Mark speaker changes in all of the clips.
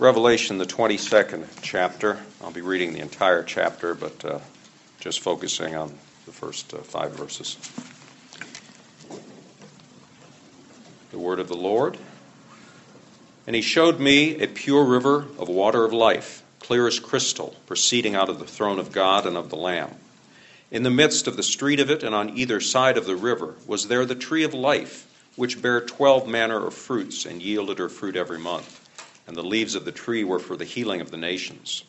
Speaker 1: Revelation, the 22nd chapter. I'll be reading the entire chapter, but uh, just focusing on the first uh, five verses. The word of the Lord. And he showed me a pure river of water of life, clear as crystal, proceeding out of the throne of God and of the Lamb. In the midst of the street of it, and on either side of the river, was there the tree of life, which bare twelve manner of fruits, and yielded her fruit every month and the leaves of the tree were for the healing of the nations.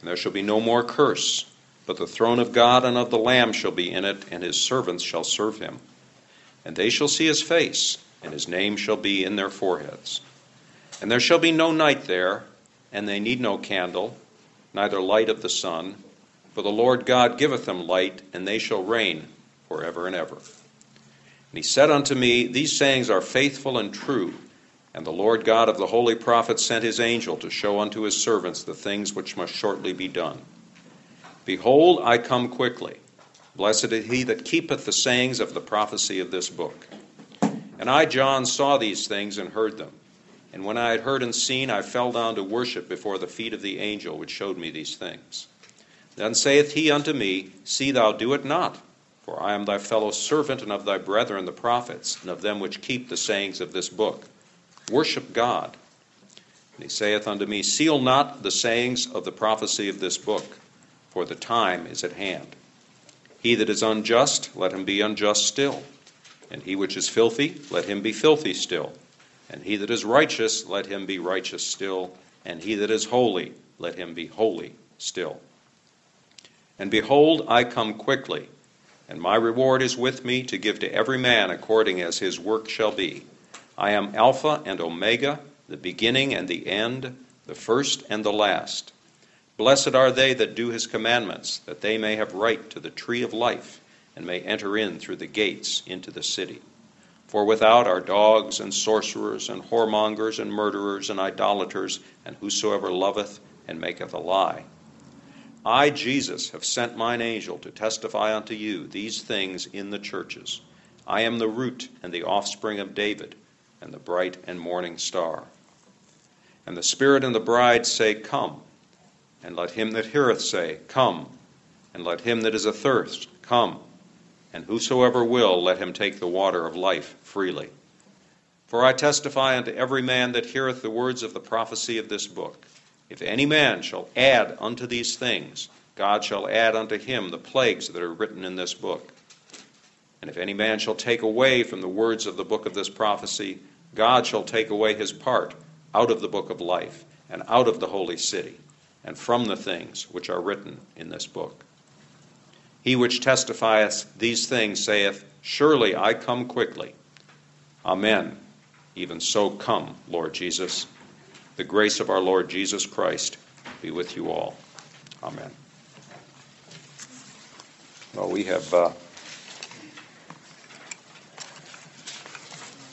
Speaker 1: And there shall be no more curse, but the throne of God and of the Lamb shall be in it, and his servants shall serve him. And they shall see his face, and his name shall be in their foreheads. And there shall be no night there, and they need no candle, neither light of the sun, for the Lord God giveth them light, and they shall reign for ever and ever. And he said unto me, These sayings are faithful and true. And the Lord God of the holy prophets sent his angel to show unto his servants the things which must shortly be done. Behold, I come quickly. Blessed is he that keepeth the sayings of the prophecy of this book. And I, John, saw these things and heard them. And when I had heard and seen, I fell down to worship before the feet of the angel which showed me these things. Then saith he unto me, See thou do it not, for I am thy fellow servant and of thy brethren the prophets, and of them which keep the sayings of this book. Worship God. And he saith unto me, Seal not the sayings of the prophecy of this book, for the time is at hand. He that is unjust, let him be unjust still. And he which is filthy, let him be filthy still. And he that is righteous, let him be righteous still. And he that is holy, let him be holy still. And behold, I come quickly, and my reward is with me to give to every man according as his work shall be. I am Alpha and Omega, the beginning and the end, the first and the last. Blessed are they that do his commandments, that they may have right to the tree of life, and may enter in through the gates into the city. For without are dogs and sorcerers and whoremongers and murderers and idolaters, and whosoever loveth and maketh a lie. I, Jesus, have sent mine angel to testify unto you these things in the churches. I am the root and the offspring of David and the bright and morning star. And the Spirit and the bride say, Come. And let him that heareth say, Come. And let him that is athirst, Come. And whosoever will, let him take the water of life freely. For I testify unto every man that heareth the words of the prophecy of this book. If any man shall add unto these things, God shall add unto him the plagues that are written in this book. And if any man shall take away from the words of the book of this prophecy, God shall take away his part out of the book of life, and out of the holy city, and from the things which are written in this book. He which testifieth these things saith, Surely I come quickly. Amen. Even so come, Lord Jesus. The grace of our Lord Jesus Christ be with you all. Amen. Well, we have. Uh,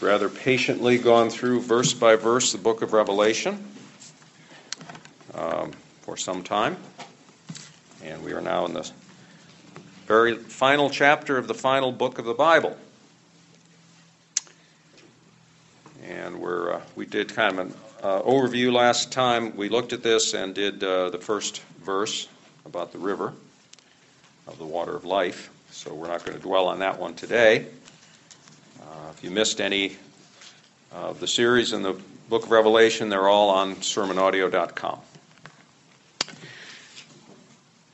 Speaker 1: rather patiently gone through verse by verse the book of Revelation um, for some time. And we are now in the very final chapter of the final book of the Bible. And we're, uh, we did kind of an uh, overview last time. We looked at this and did uh, the first verse about the river of the water of life. So we're not going to dwell on that one today. You missed any of the series in the book of Revelation, they're all on sermonaudio.com.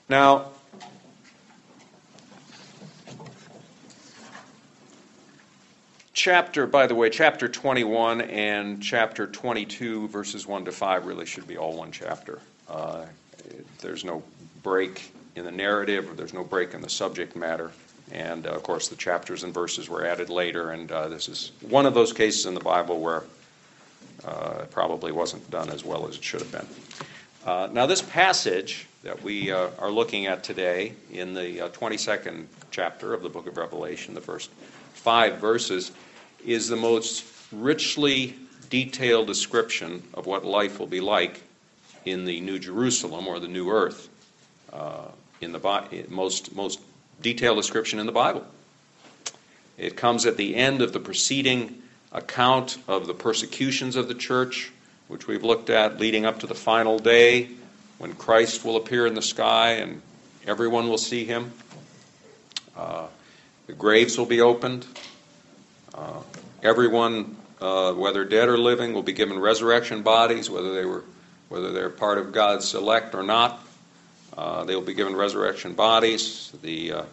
Speaker 1: Now, chapter, by the way, chapter 21 and chapter 22, verses 1 to 5, really should be all one chapter. Uh, there's no break in the narrative, or there's no break in the subject matter. And uh, of course, the chapters and verses were added later, and uh, this is one of those cases in the Bible where uh, it probably wasn't done as well as it should have been. Uh, now, this passage that we uh, are looking at today in the 22nd chapter of the book of Revelation, the first five verses, is the most richly detailed description of what life will be like in the New Jerusalem or the New Earth. Uh, in the most most detailed description in the Bible. It comes at the end of the preceding account of the persecutions of the church, which we've looked at leading up to the final day when Christ will appear in the sky and everyone will see him. Uh, the graves will be opened. Uh, everyone, uh, whether dead or living, will be given resurrection bodies, whether they were, whether they're part of God's elect or not. Uh, they will be given resurrection bodies. The uh,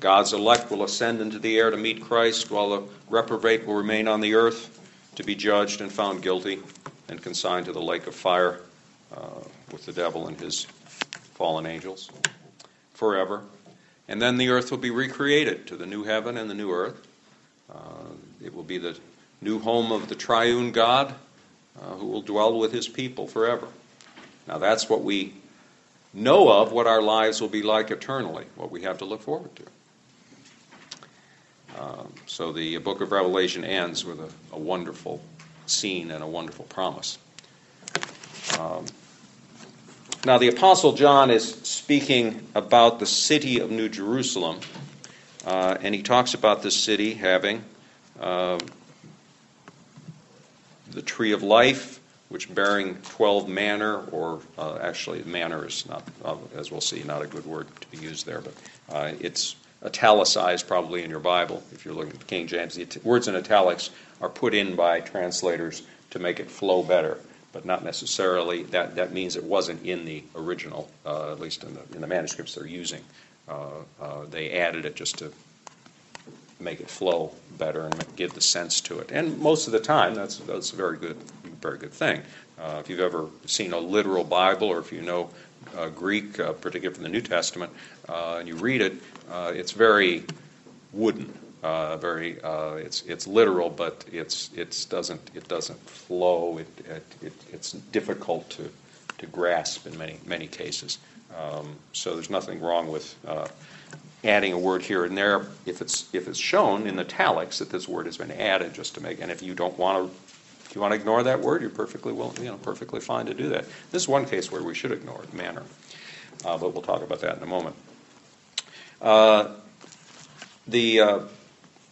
Speaker 1: God's elect will ascend into the air to meet Christ, while the reprobate will remain on the earth to be judged and found guilty and consigned to the lake of fire uh, with the devil and his fallen angels forever. And then the earth will be recreated to the new heaven and the new earth. Uh, it will be the new home of the triune God uh, who will dwell with his people forever. Now, that's what we know of what our lives will be like eternally, what we have to look forward to. Um, so the book of Revelation ends with a, a wonderful scene and a wonderful promise. Um, now, the Apostle John is speaking about the city of New Jerusalem, uh, and he talks about this city having uh, the tree of life, which bearing 12 manner, or uh, actually, manner is not, uh, as we'll see, not a good word to be used there, but uh, it's italicized probably in your Bible if you're looking at the King James. The words in italics are put in by translators to make it flow better but not necessarily that, that means it wasn't in the original, uh, at least in the, in the manuscripts they're using. Uh, uh, they added it just to make it flow better and give the sense to it. And most of the time, that's, that's a very good, very good thing. Uh, if you've ever seen a literal Bible or if you know uh, Greek, uh, particularly from the New Testament, and you read it, it's very wooden. Uh, very uh, it's it's literal, but it's it's doesn't it doesn't flow. It, it, it it's difficult to to grasp in many many cases. Um, so there's nothing wrong with uh, adding a word here and there if it's if it's shown in italics that this word has been added just to make. And if you don't want to. If you want to ignore that word, you're perfectly willing, you know, perfectly fine to do that. This is one case where we should ignore it, manner, uh, but we'll talk about that in a moment. Uh, the uh,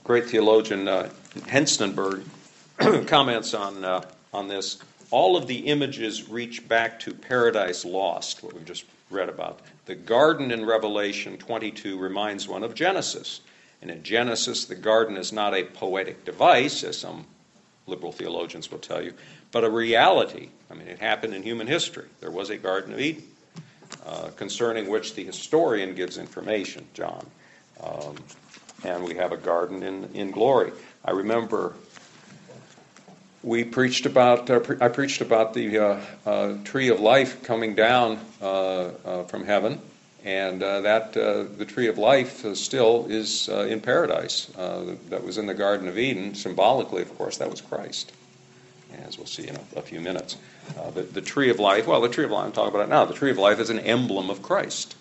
Speaker 1: great theologian uh, comments on, uh, on this. All of the images reach back to Paradise Lost, what we've just read about. The garden in Revelation 22 reminds one of Genesis. And in Genesis, the garden is not a poetic device, as some liberal theologians will tell you, but a reality. I mean, it happened in human history. There was a Garden of Eden, uh, concerning which the historian gives information, John. Um, and we have a garden in, in glory. I remember we preached about uh, pre- I preached about the uh, uh, tree of life coming down uh, uh, from heaven, and uh, that the tree of life still is in paradise. that was in the Garden of Eden. Symbolically, of course, that was Christ, as we'll see in a, a few minutes. the, the tree of life. Well, the tree of life. I'm talking about it now. The tree of life is an emblem of Christ.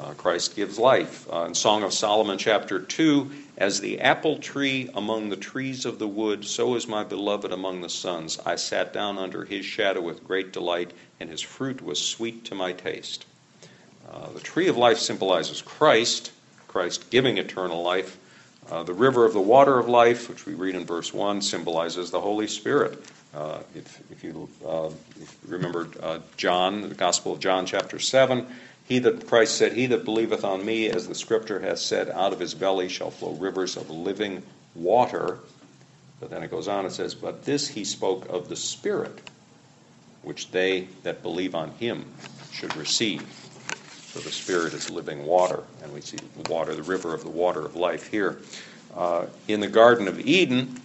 Speaker 1: Uh, Christ gives life. Uh, in Song of Solomon, chapter 2, as the apple tree among the trees of the wood, so is my beloved among the sons. I sat down under his shadow with great delight, and his fruit was sweet to my taste. Uh, the tree of life symbolizes Christ, Christ giving eternal life. Uh, the river of the water of life, which we read in verse 1, symbolizes the Holy Spirit. Uh, if, if, you, uh, if you remember John, the Gospel of John, chapter 7, he that Christ said, He that believeth on me, as the scripture has said, out of his belly shall flow rivers of living water. But then it goes on, it says, But this he spoke of the Spirit, which they that believe on him should receive. So the Spirit is living water, and we see the water, the river of the water of life here. Uh, in the Garden of Eden,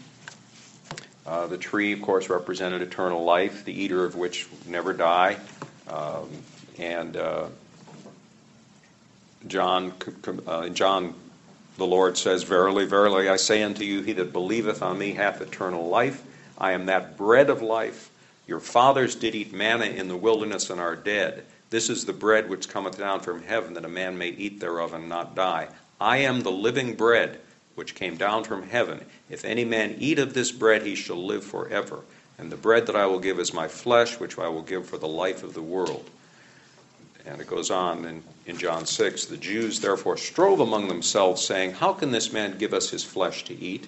Speaker 1: uh, the tree, of course, represented eternal life, the eater of which never die. Um, and uh, John, uh, John, the Lord says, Verily, verily, I say unto you, he that believeth on me hath eternal life. I am that bread of life. Your fathers did eat manna in the wilderness and are dead. This is the bread which cometh down from heaven, that a man may eat thereof and not die. I am the living bread which came down from heaven. If any man eat of this bread, he shall live forever. And the bread that I will give is my flesh, which I will give for the life of the world. And it goes on in, in John 6 The Jews therefore strove among themselves, saying, How can this man give us his flesh to eat?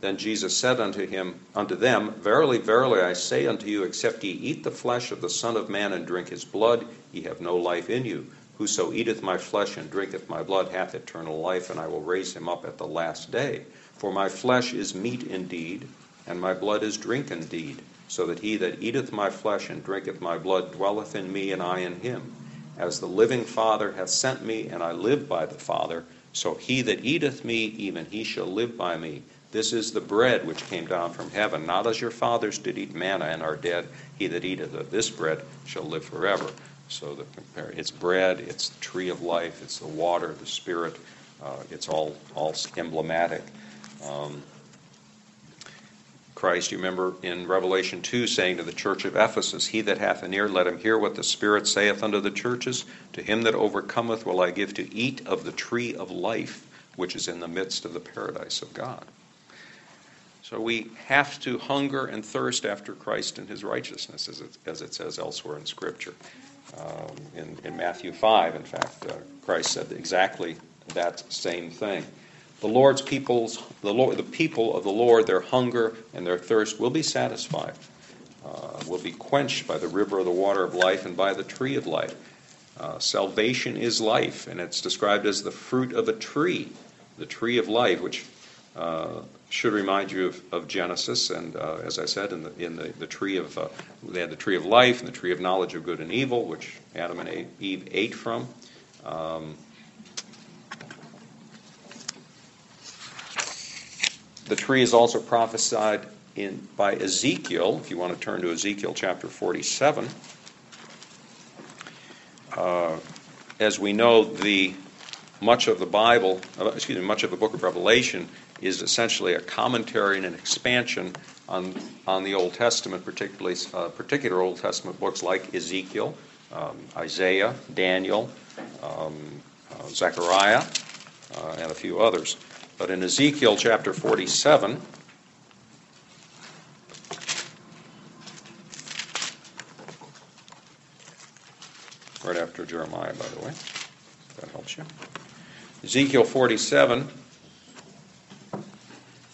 Speaker 1: Then Jesus said unto him, unto them, Verily, verily, I say unto you, except ye eat the flesh of the Son of Man and drink his blood, ye have no life in you. Whoso eateth my flesh and drinketh my blood hath eternal life, and I will raise him up at the last day. For my flesh is meat indeed, and my blood is drink indeed, so that he that eateth my flesh and drinketh my blood dwelleth in me, and I in him. As the living Father hath sent me, and I live by the Father, so he that eateth me, even he shall live by me. This is the bread which came down from heaven, not as your fathers did eat manna and are dead. He that eateth of this bread shall live forever. So the, it's bread, it's the tree of life, it's the water, the spirit. Uh, it's all all emblematic. Um, Christ, you remember in Revelation 2 saying to the church of Ephesus, He that hath an ear, let him hear what the Spirit saith unto the churches. To him that overcometh will I give to eat of the tree of life, which is in the midst of the paradise of God. So we have to hunger and thirst after Christ and his righteousness, as it, as it says elsewhere in Scripture. Um, in, in, Matthew 5, in fact, uh, Christ said exactly that same thing. The Lord's peoples, the, Lord, the people of the Lord, their hunger and their thirst will be satisfied, uh, will be quenched by the river of the water of life and by the tree of life. Uh, salvation is life, and it's described as the fruit of a tree, the tree of life, which uh, should remind you of, of Genesis, and uh, as I said, in the in the, the tree of uh, they had the tree of life and the tree of knowledge of good and evil, which Adam and Eve ate from. Um, the tree is also prophesied in by Ezekiel. If you want to turn to Ezekiel chapter forty-seven, uh, as we know, the much of the Bible, uh, excuse me, much of the book of Revelation is essentially a commentary and an expansion on, on the Old Testament, particularly uh, particular Old Testament books like Ezekiel, um, Isaiah, Daniel, um, uh, Zechariah, uh, and a few others. But in Ezekiel chapter 47, right after Jeremiah, by the way, that helps you. Ezekiel 47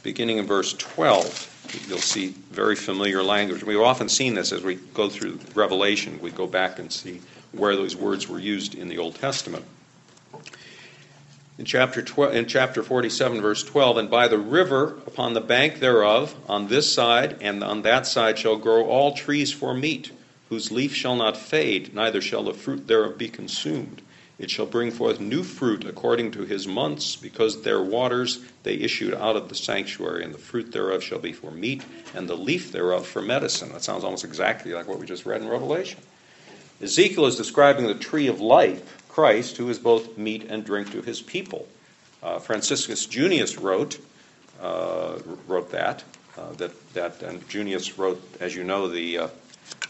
Speaker 1: beginning in verse 12, you'll see very familiar language. We've often seen this as we go through Revelation. We go back and see where those words were used in the Old Testament. In chapter, 12, in chapter 47, verse 12, and by the river upon the bank thereof, on this side and on that side, shall grow all trees for meat, whose leaf shall not fade, neither shall the fruit thereof be consumed. It shall bring forth new fruit according to his months, because their waters they issued out of the sanctuary, and the fruit thereof shall be for meat, and the leaf thereof for medicine. That sounds almost exactly like what we just read in Revelation. Ezekiel is describing the tree of life, Christ, who is both meat and drink to his people. Uh, Franciscus Junius wrote uh, wrote that uh, that that and Junius wrote, as you know, the uh,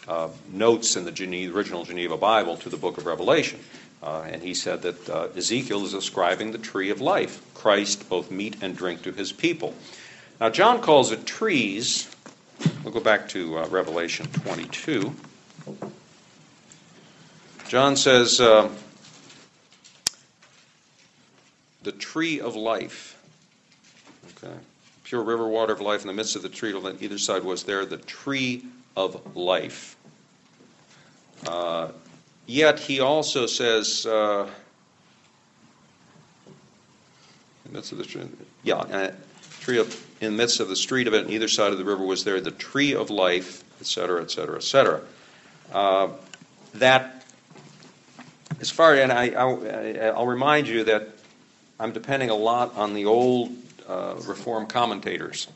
Speaker 1: uh, notes in the Geneva, original Geneva Bible to the Book of Revelation. Uh, and he said that uh, Ezekiel is ascribing the tree of life, Christ, both meat and drink to his people. Now, John calls it trees. We'll go back to uh, Revelation 22. John says, uh, the tree of life. Okay. Pure river water of life in the midst of the tree, on either side was there the tree of life. Yet he also says, uh, in midst of the yeah, uh, tree of, in midst of the street of it, on either side of the river was there the tree of life, etc., etc., etc. That, as far and I, I, will remind you that I'm depending a lot on the old uh, Reform commentators.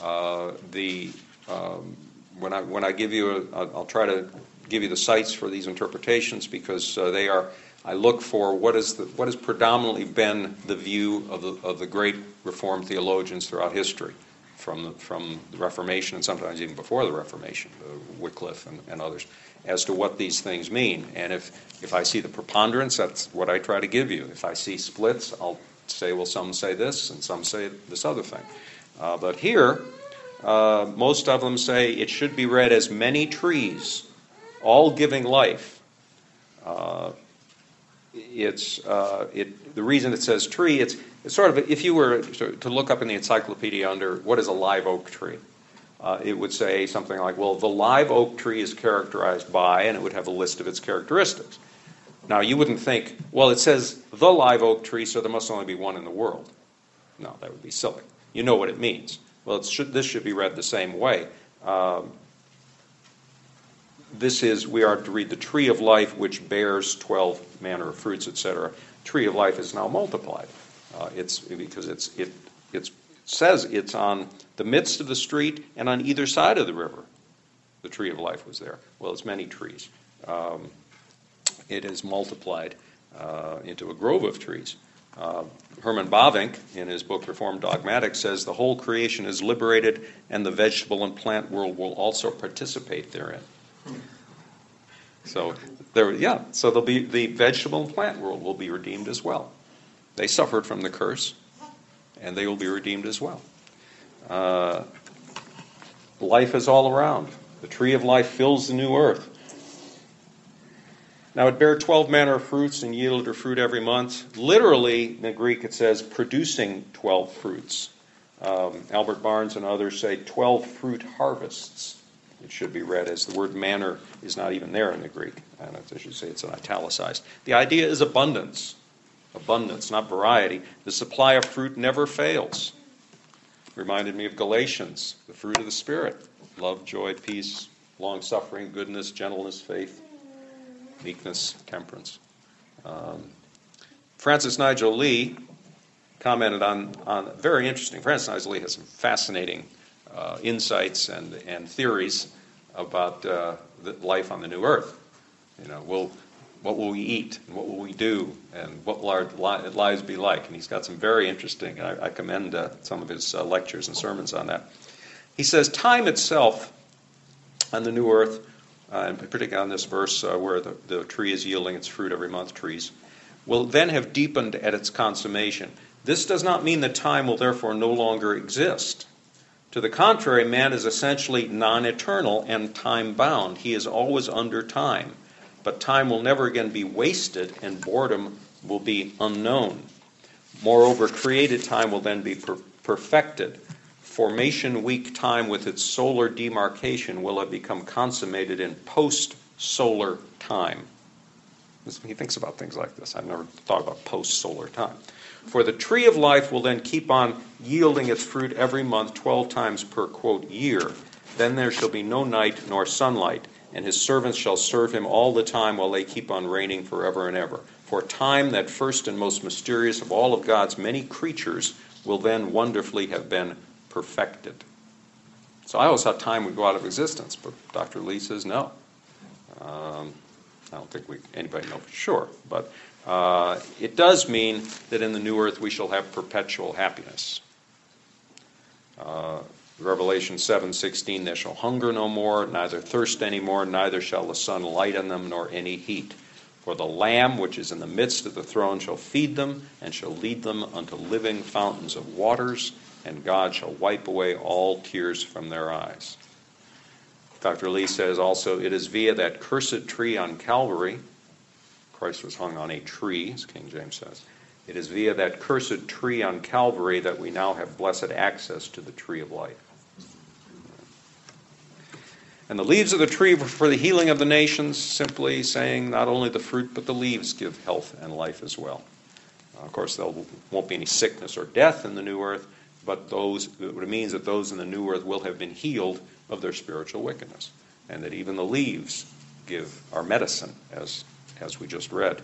Speaker 1: Uh, the um, when I when I give you, a, I'll try to give you the sites for these interpretations because uh, they are. I look for what is the, what has predominantly been the view of the of the great Reformed theologians throughout history, from the, from the Reformation and sometimes even before the Reformation, uh, Wycliffe and, and others, as to what these things mean. And if if I see the preponderance, that's what I try to give you. If I see splits, I'll say, well, some say this and some say this other thing. Uh, but here, uh, most of them say it should be read as many trees all giving life. Uh, it's uh, it, the reason it says tree. It's It's sort of, if you were to look up in the encyclopedia under what is a live oak tree, uh, it would say something like, well, the live oak tree is characterized by, and it would have a list of its characteristics. Now, you wouldn't think, well, it says the live oak tree, so there must only be one in the world. No, that would be silly. You know what it means. Well, should, this should be read the same way. Um, this is, we are to read the tree of life, which bears 12 manner of fruits, etc. Tree of life is now multiplied. Uh, it's because it's, it, it says it's on the midst of the street and on either side of the river. The tree of life was there. Well, it's many trees. Um, it is multiplied uh, into a grove of trees. Uh, Herman Bavinck, in his book Reformed Dogmatics, says the whole creation is liberated and the vegetable and plant world will also participate therein. So there, yeah. So there'll be the vegetable and plant world will be redeemed as well. They suffered from the curse, and they will be redeemed as well. Uh, life is all around. The tree of life fills the new earth. Now it bare 12 manner of fruits and yielded her fruit every month. Literally, in the Greek, it says producing 12 fruits. Um, Albert Barnes and others say 12 fruit harvests. It should be read as the word manner is not even there in the Greek. And I should say it's an italicized. The idea is abundance. Abundance, not variety. The supply of fruit never fails. Reminded me of Galatians, the fruit of the Spirit love, joy, peace, long suffering, goodness, gentleness, faith meekness, temperance. Um, Francis Nigel Lee commented on, on very interesting. Francis Nigel Lee has some fascinating uh, insights and, and theories about uh, life on the new earth. You know, will what will we eat and what will we do and what will our li- lives be like? And he's got some very interesting. I, I commend uh, some of his uh, lectures and sermons on that. He says time itself on the new earth uh, and particularly on this verse uh, where the, the tree is yielding its fruit every month, trees, will then have deepened at its consummation. This does not mean that time will therefore no longer exist. To the contrary, man is essentially non eternal and time bound. He is always under time. But time will never again be wasted, and boredom will be unknown. Moreover, created time will then be per- perfected formation week time with its solar demarcation will have become consummated in post solar time. He thinks about things like this. I've never thought about post solar time. For the tree of life will then keep on yielding its fruit every month, 12 times per quote year. Then there shall be no night nor sunlight, and his servants shall serve him all the time while they keep on reigning forever and ever. For time, that first and most mysterious of all of God's many creatures, will then wonderfully have been perfected. So I always thought time would go out of existence, but Dr. Lee says no. Um, I don't think we, anybody knows for sure, but uh, it does mean that in the new earth we shall have perpetual happiness. Uh, Revelation 7:16 they shall hunger no more neither thirst any more neither shall the sun light on them nor any heat for the lamb which is in the midst of the throne shall feed them and shall lead them unto living fountains of waters and God shall wipe away all tears from their eyes. Dr. Lee says also, it is via that cursed tree on Calvary, Christ was hung on a tree, as King James says. It is via that cursed tree on Calvary that we now have blessed access to the tree of life. And the leaves of the tree were for the healing of the nations, simply saying not only the fruit, but the leaves give health and life as well. of course, there won't be any sickness or death in the new earth, but those it means that those in the new earth will have been healed of their spiritual wickedness, and that even the leaves give our medicine, as as we just read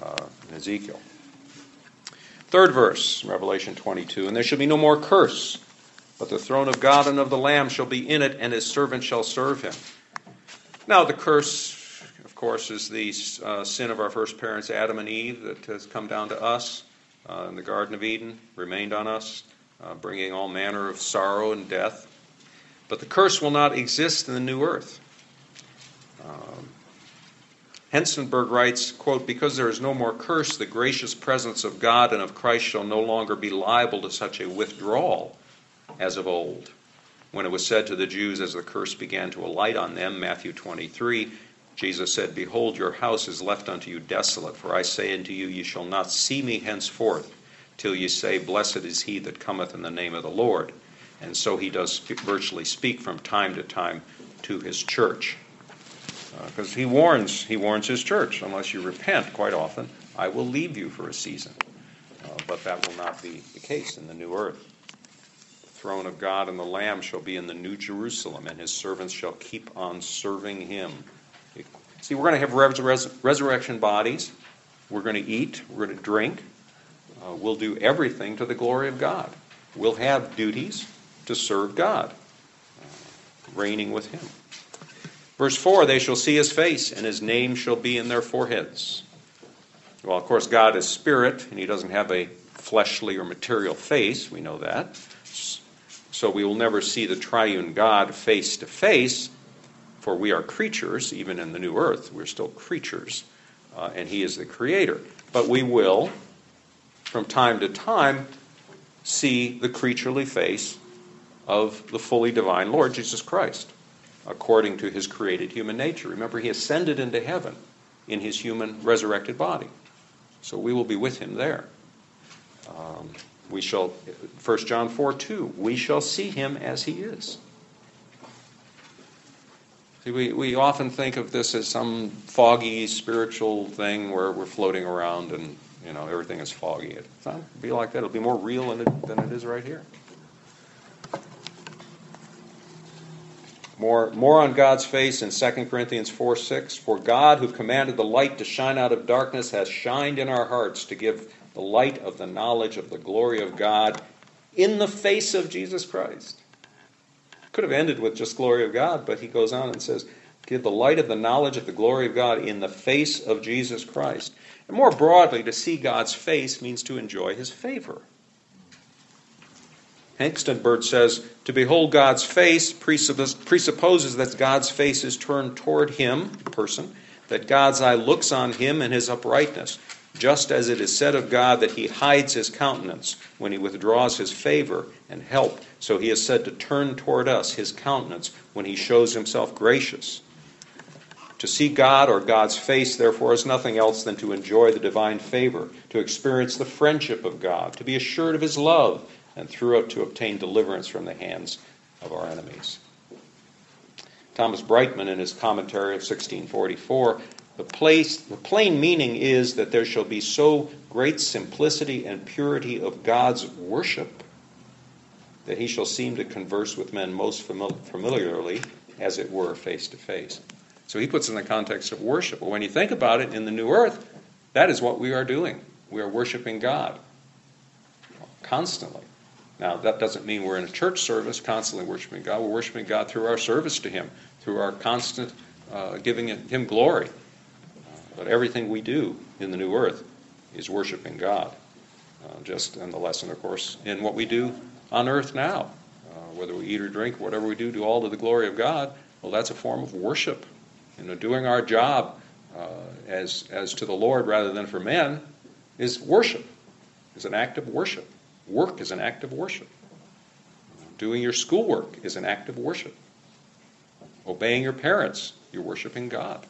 Speaker 1: uh, in Ezekiel. Third verse, Revelation 22, and there shall be no more curse, but the throne of God and of the Lamb shall be in it, and his servants shall serve him. Now, the curse, of course, is the uh, sin of our first parents, Adam and Eve, that has come down to us uh, in the Garden of Eden, remained on us uh, bringing all manner of sorrow and death. But the curse will not exist in the new earth. Um, Hengstenberg writes, quote, Because there is no more curse, the gracious presence of God and of Christ shall no longer be liable to such a withdrawal as of old. When it was said to the Jews as the curse began to alight on them, Matthew 23, Jesus said, Behold, your house is left unto you desolate, for I say unto you, ye shall not see me henceforth till ye say, Blessed is he that cometh in the name of the Lord. And so he does virtually speak from time to time to his church. Because he warns, he warns his church, unless you repent quite often, I will leave you for a season. Uh, but that will not be the case in the new earth. The throne of God and the Lamb shall be in the new Jerusalem, and his servants shall keep on serving him. See, we're going to have res- res- resurrection bodies. We're going to eat. We're going to drink. Uh, we'll do everything to the glory of God. We'll have duties to serve God, uh, reigning with him. Verse 4 They shall see his face, and his name shall be in their foreheads. Well, of course, God is spirit, and he doesn't have a fleshly or material face. We know that. So we will never see the triune God face to face, for we are creatures, even in the new earth. We're still creatures, uh, and he is the creator. But we will, from time to time, see the creaturely face of the fully divine Lord Jesus Christ, according to his created human nature. Remember, he ascended into heaven in his human resurrected body. So we will be with him there. Um, we shall, 1 John 4 2, we shall see him as he is. See, we, we often think of this as some foggy spiritual thing where we're floating around and you know everything is foggy. It's not be like that. It'll be more real it, than it is right here. More, more on God's face in 2 Corinthians 4 6. For God, who commanded the light to shine out of darkness, has shined in our hearts to give the light of the knowledge of the glory of God in the face of Jesus Christ. Could have ended with just glory of God, but he goes on and says, Give the light of the knowledge of the glory of God in the face of Jesus Christ. And more broadly, to see God's face means to enjoy his favor. Hengstenberg says, To behold God's face presupposes that God's face is turned toward him, person, that God's eye looks on him and his uprightness, just as it is said of God that he hides his countenance when he withdraws his favor and help. So he is said to turn toward us his countenance when he shows himself gracious. To see God or God's face, therefore, is nothing else than to enjoy the divine favor, to experience the friendship of God, to be assured of his love, and through it to obtain deliverance from the hands of our enemies. Thomas Brightman, in his commentary of 1644, the, place, the plain meaning is that there shall be so great simplicity and purity of God's worship that he shall seem to converse with men most familiarly, as it were, face to face. So he puts in the context of worship. But when you think about it in the new earth, that is what we are doing. We are worshiping God constantly. Now, that doesn't mean we're in a church service constantly worshiping God. We're worshiping God through our service to Him, through our constant uh, giving Him glory. Uh, but everything we do in the new earth is worshiping God. Uh, just in the lesson, of course, in what we do on earth now. Uh, whether we eat or drink, whatever we do, do all to the glory of God. Well, that's a form of worship. You know, doing our job uh, as, as to the Lord rather than for men is worship, is an act of worship. Work is an act of worship. Doing your schoolwork is an act of worship. Obeying your parents, you're worshiping God.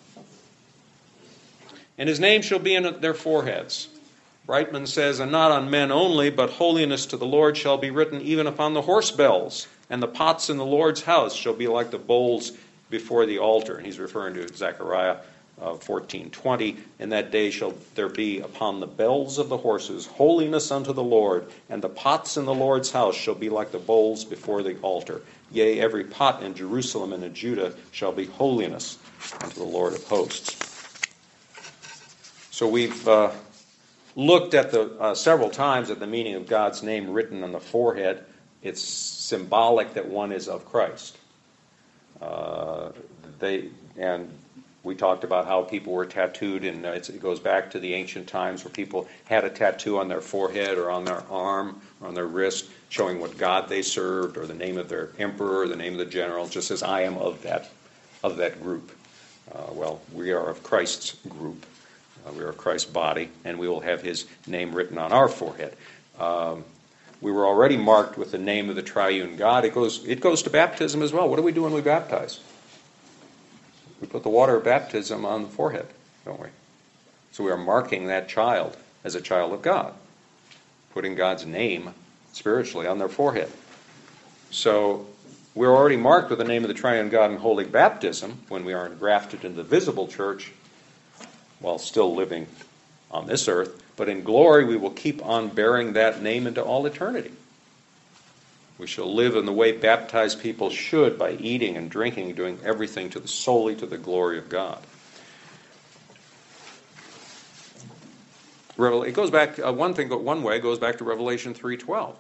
Speaker 1: And his name shall be in their foreheads. Brightman says, And not on men only, but holiness to the Lord shall be written even upon the horse bells, and the pots in the Lord's house shall be like the bowls before the altar. And he's referring to Zechariah uh, 14:20, in that day shall there be upon the bells of the horses holiness unto the Lord, and the pots in the Lord's house shall be like the bowls before the altar. Yea, every pot in Jerusalem and in Judah shall be holiness unto the Lord of hosts. So we've uh, looked at the uh, several times at the meaning of God's name written on the forehead. It's symbolic that one is of Christ. Uh, they and we talked about how people were tattooed, and it goes back to the ancient times where people had a tattoo on their forehead or on their arm or on their wrist, showing what God they served or the name of their emperor or the name of the general, just as I am of that of that group. Uh, well, we are of Christ's group. Uh, we are Christ's body, and we will have His name written on our forehead. Um, we were already marked with the name of the triune God. It goes it goes to baptism as well. What do we do when we baptize? We put the water of baptism on the forehead, don't we? So we are marking that child as a child of God. putting God's name spiritually on their forehead. So we're already marked with the name of the triune God in holy baptism when we are engrafted into the visible church while still living on this earth. But in glory, we will keep on bearing that name into all eternity. We shall live in the way baptized people should by eating and drinking, doing everything to the solely to the glory of God. It goes back uh, one thing, one way goes back to Revelation three twelve.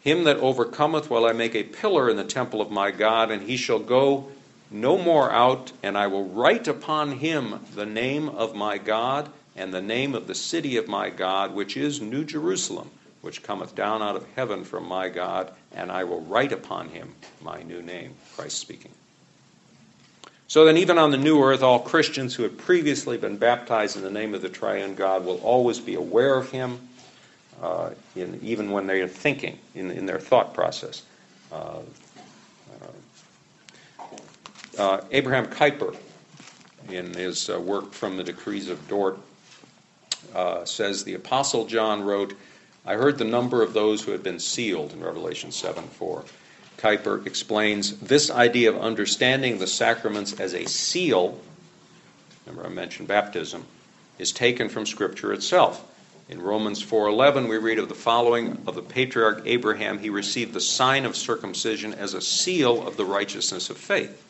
Speaker 1: Him that overcometh will I make a pillar in the temple of my God, and he shall go no more out, and I will write upon him the name of my God and the name of the city of my God, which is New Jerusalem, which cometh down out of heaven from my God, and I will write upon him my new name. Christ speaking. So then, even on the new earth, all Christians who have previously been baptized in the name of the triune God will always be aware of him, uh, in, even when they are thinking, in, in their thought process. Uh, uh, uh Abraham Kuyper, in his uh, work from the Decrees of Dort, uh, says the Apostle John wrote, I heard the number of those who had been sealed in Revelation 7 4. Kuyper explains this idea of understanding the sacraments as a seal, remember I mentioned baptism, is taken from Scripture itself. In Romans 4:11 we read of the following of the patriarch Abraham he received the sign of circumcision as a seal of the righteousness of faith.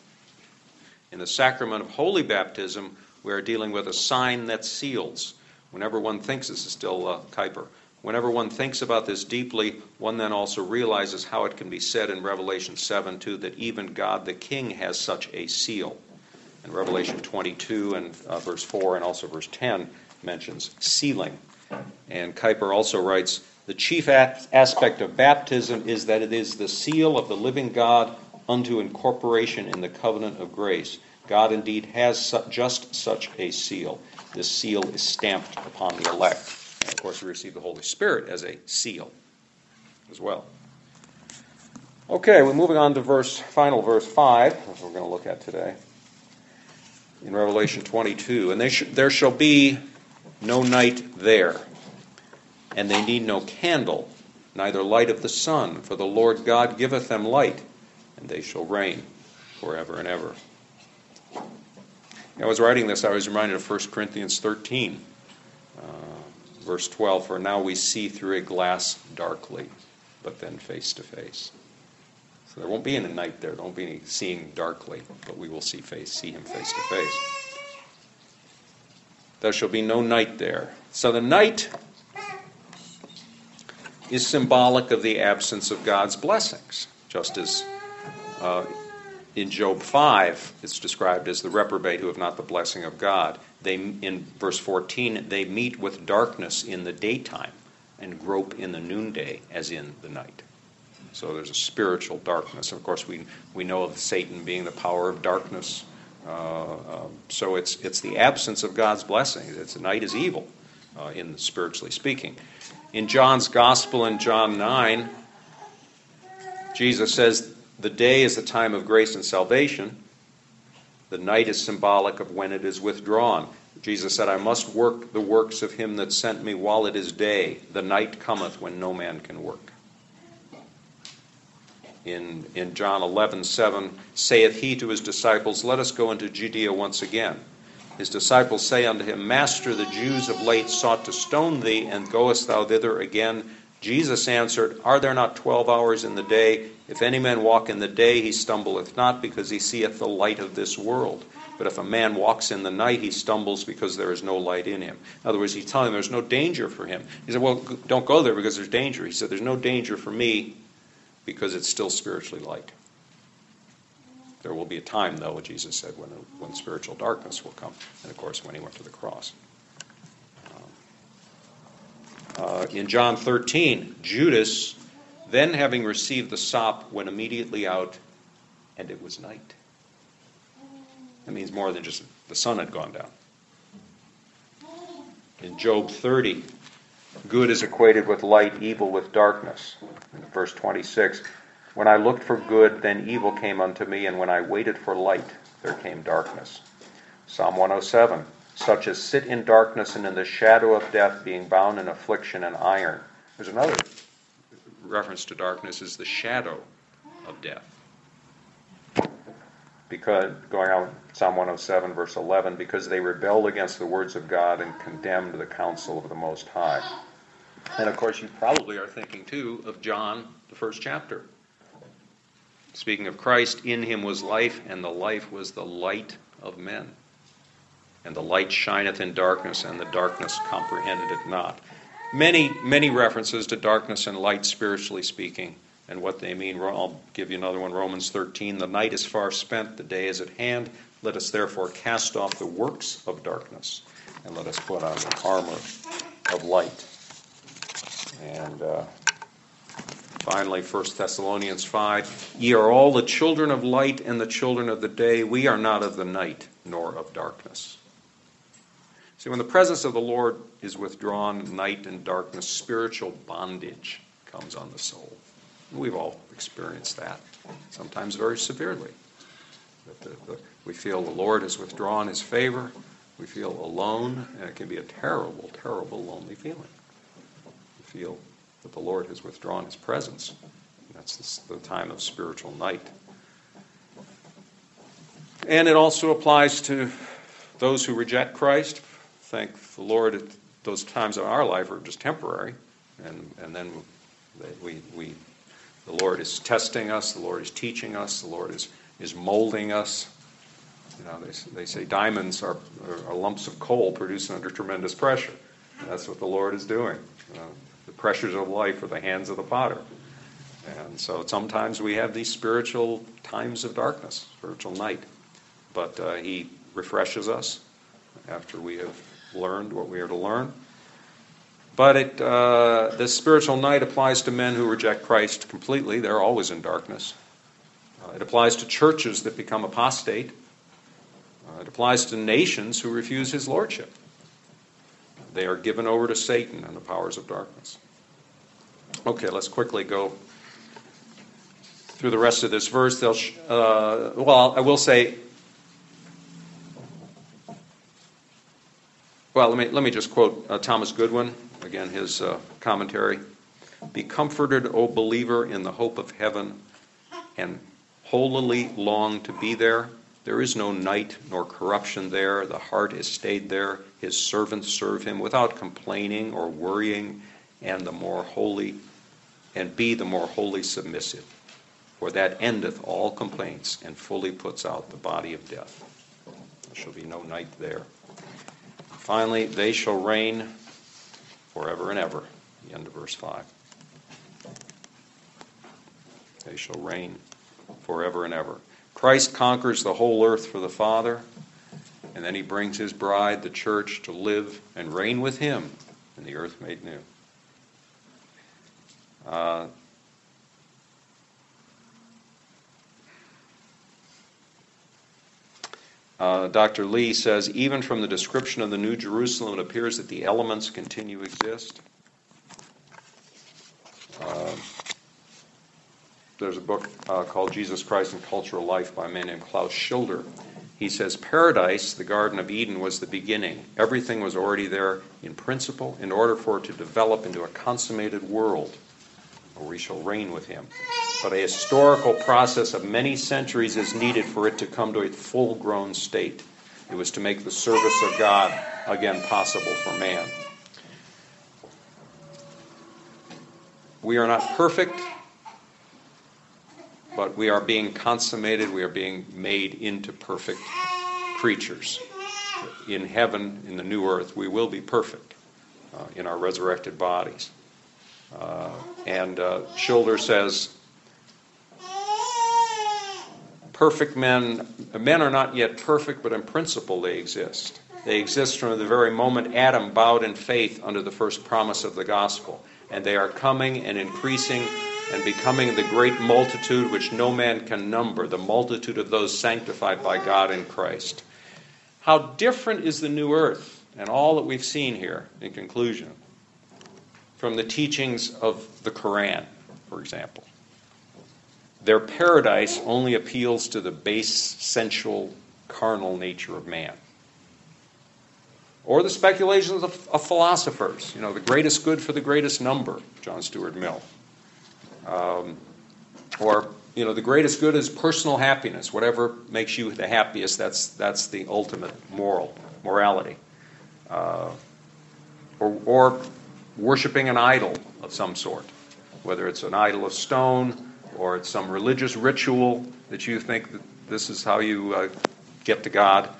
Speaker 1: In the sacrament of holy baptism we are dealing with a sign that seals. Whenever one thinks this is still uh, Kuyper. Whenever one thinks about this deeply, one then also realizes how it can be said in Revelation 7 2 that even God the King has such a seal. And Revelation 22 and uh, verse 4 and also verse 10 mentions sealing. And Kuyper also writes The chief aspect of baptism is that it is the seal of the living God unto incorporation in the covenant of grace. God indeed has su- just such a seal. This seal is stamped upon the elect. And of course, we receive the Holy Spirit as a seal as well. Okay, we're moving on to verse, final verse 5, as we're going to look at today. In Revelation 22. And sh- there shall be no night there, and they need no candle, neither light of the sun, for the Lord God giveth them light, and they shall reign forever and ever. I was writing this, I was reminded of 1 Corinthians 13. Uh, verse 12 For now we see through a glass darkly, but then face to face. So there won't be any night there. There won't be any seeing darkly, but we will see face, see him face to face. There shall be no night there. So the night is symbolic of the absence of God's blessings, just as uh, in Job 5 it's described as the reprobate who have not the blessing of God they in verse 14 they meet with darkness in the daytime and grope in the noonday as in the night. So there's a spiritual darkness. Of course we we know of satan being the power of darkness. Uh, uh, so it's it's the absence of god's blessing. it's the night is evil uh, in spiritually speaking. In john's gospel in john 9 jesus says the day is the time of grace and salvation the night is symbolic of when it is withdrawn. Jesus said, I must work the works of him that sent me while it is day. The night cometh when no man can work. In, in John 11, 7, saith he to his disciples, Let us go into Judea once again. His disciples say unto him, Master, the Jews of late sought to stone thee, and goest thou thither again? Jesus answered, Are there not twelve hours in the day? If any man walk in the day, he stumbleth not, because he seeth the light of this world. But if a man walks in the night, he stumbles because there is no light in him. In other words, he's telling him there's no danger for him. He said, Well, don't go there because there's danger. He said, There's no danger for me because it's still spiritually light. There will be a time, though, Jesus said, when, when spiritual darkness will come. And of course, when he went to the cross. Uh, in John 13, Judas, then having received the sop, went immediately out, and it was night. That means more than just the sun had gone down. In Job 30, good is equated with light, evil with darkness. In verse 26, when I looked for good, then evil came unto me, and when I waited for light, there came darkness. Psalm 107, such as sit in darkness and in the shadow of death, being bound in affliction and iron. There's another reference to darkness is the shadow of death. Because going on Psalm 107 verse 11, because they rebelled against the words of God and condemned the counsel of the Most High. And of course, you probably are thinking too of John, the first chapter. Speaking of Christ, in him was life, and the life was the light of men. And the light shineth in darkness, and the darkness comprehended it not. Many, many references to darkness and light, spiritually speaking, and what they mean. I'll give you another one Romans 13. The night is far spent, the day is at hand. Let us therefore cast off the works of darkness, and let us put on the armor of light. And uh, finally, 1 Thessalonians 5 Ye are all the children of light and the children of the day. We are not of the night nor of darkness. See, when the presence of the Lord is withdrawn, night and darkness, spiritual bondage comes on the soul. We've all experienced that, sometimes very severely. The, the, we feel the Lord has withdrawn his favor. We feel alone, and it can be a terrible, terrible, lonely feeling. We feel that the Lord has withdrawn his presence. That's the, the time of spiritual night. And it also applies to those who reject Christ, thank the Lord those times in our life are just temporary, and and then we we the Lord is testing us, the Lord is teaching us, the Lord is is molding us. You know, they they say diamonds are, are lumps of coal produced under tremendous pressure. That's what the Lord is doing. Uh, the pressures of life are the hands of the potter. And so sometimes we have these spiritual times of darkness, spiritual night. But uh, He refreshes us after we have learned what we are to learn. But it, uh, this spiritual night applies to men who reject Christ completely. They're always in darkness. Uh, it applies to churches that become apostate. Uh, it applies to nations who refuse his lordship. They are given over to Satan and the powers of darkness. Okay, let's quickly go through the rest of this verse. They'll, uh, well, I will say Well, let me, let me just quote uh, Thomas Goodwin, again, his uh, commentary. Be comforted, O believer, in the hope of heaven, and holily long to be there. There is no night nor corruption there. The heart is stayed there. His servants serve him without complaining or worrying, and the more holy, and be the more wholly submissive. For that endeth all complaints and fully puts out the body of death. There shall be no night there. Finally, they shall reign forever and ever. The end of verse 5. They shall reign forever and ever. Christ conquers the whole earth for the Father, and then he brings his bride, the church, to live and reign with him in the earth made new. Uh, Uh, Dr. Lee says, even from the description of the New Jerusalem, it appears that the elements continue to exist. Uh, there's a book uh, called Jesus Christ and Cultural Life by a man named Klaus Schilder. He says, Paradise, the Garden of Eden, was the beginning. Everything was already there in principle in order for it to develop into a consummated world where we shall reign with him but a historical process of many centuries is needed for it to come to a full grown state. It was to make the service of God again possible for man. We are not perfect, but we are being consummated, we are being made into perfect creatures. In heaven, in the new earth, we will be perfect uh, in our resurrected bodies. Uh, and uh, says perfect men, men are not yet perfect, but in principle they exist. They exist from the very moment Adam bowed in faith under the first promise of the gospel. And they are coming and increasing and becoming the great multitude which no man can number, the multitude of those sanctified by God in Christ. How different is the new earth and all that we've seen here, in conclusion, from the teachings of the Quran, for example. Their paradise only appeals to the base, sensual, carnal nature of man. or the speculations of, of philosophers. You know, the greatest good for the greatest number, John Stuart Mill. Um, or you know, the greatest good is personal happiness. Whatever makes you the happiest, that's that's the ultimate moral morality. Uh, or, or worshiping an idol of some sort, whether it's an idol of stone or it's some religious ritual that you think that this is how you uh, get to God,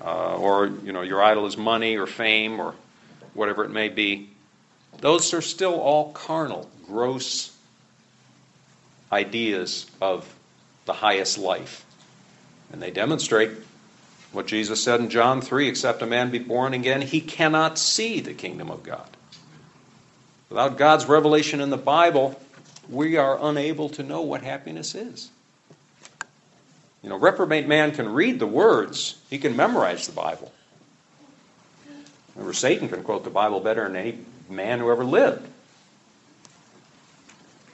Speaker 1: uh, or you know your idol is money or fame or whatever it may be. Those are still all carnal, gross ideas of the highest life. And they demonstrate what Jesus said in John 3 except a man be born again, he cannot see the kingdom of God. Without God's revelation in the Bible, we are unable to know what happiness is. You know, reprobate man can read the words, he can memorize the Bible. Remember, Satan can quote the Bible better than any man who ever lived.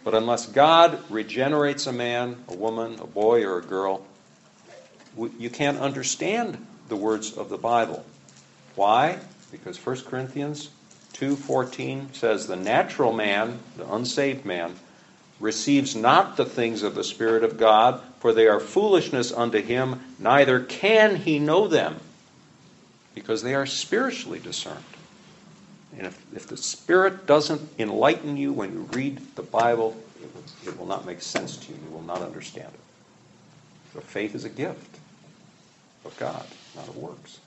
Speaker 1: But unless God regenerates a man, a woman, a boy, or a girl, you can't understand the words of the Bible. Why? Because 1 Corinthians 2:14 says the natural man, the unsaved man, receives not the things of the spirit of God, for they are foolishness unto him, neither can he know them, because they are spiritually discerned. And if, if the Spirit doesn't enlighten you when you read the Bible, it will, it will not make sense to you. You will not understand it. So faith is a gift of God, not of works.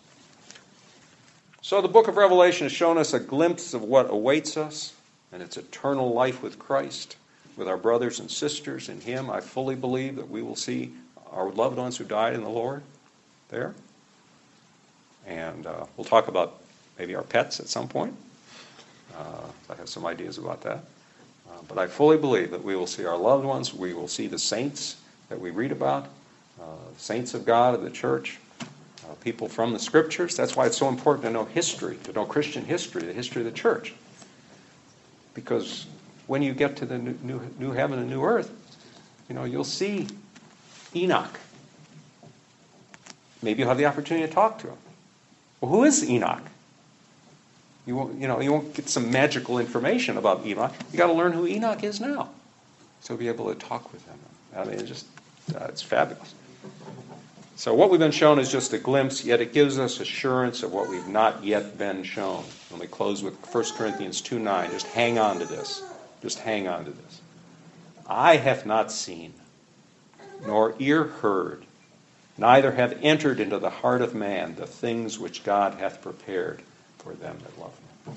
Speaker 1: So the book of Revelation has shown us a glimpse of what awaits us, and it's eternal life with Christ, with our brothers and sisters in Him. I fully believe that we will see our loved ones who died in the Lord there. And uh, we'll talk about maybe our pets at some point. Uh, I have some ideas about that. Uh, but I fully believe that we will see our loved ones, we will see the saints that we read about, uh, saints of God of the church, uh, people from the scriptures. That's why it's so important to know history, to know Christian history, the history of the church. Because when you get to the new, new, new heaven and new earth, you know, you'll see Enoch. Maybe you'll have the opportunity to talk to him. Well, who is Enoch? You won't, you know, you won't get some magical information about Enoch. You got to learn who Enoch is now, so be able to talk with him. I mean, it's just uh, it's fabulous. So what we've been shown is just a glimpse, yet it gives us assurance of what we've not yet been shown. When we close with 1 Corinthians 2 9, just hang on to this. Just hang on to this. Eye have not seen, nor ear heard, neither have entered into the heart of man the things which God hath prepared for them that love him.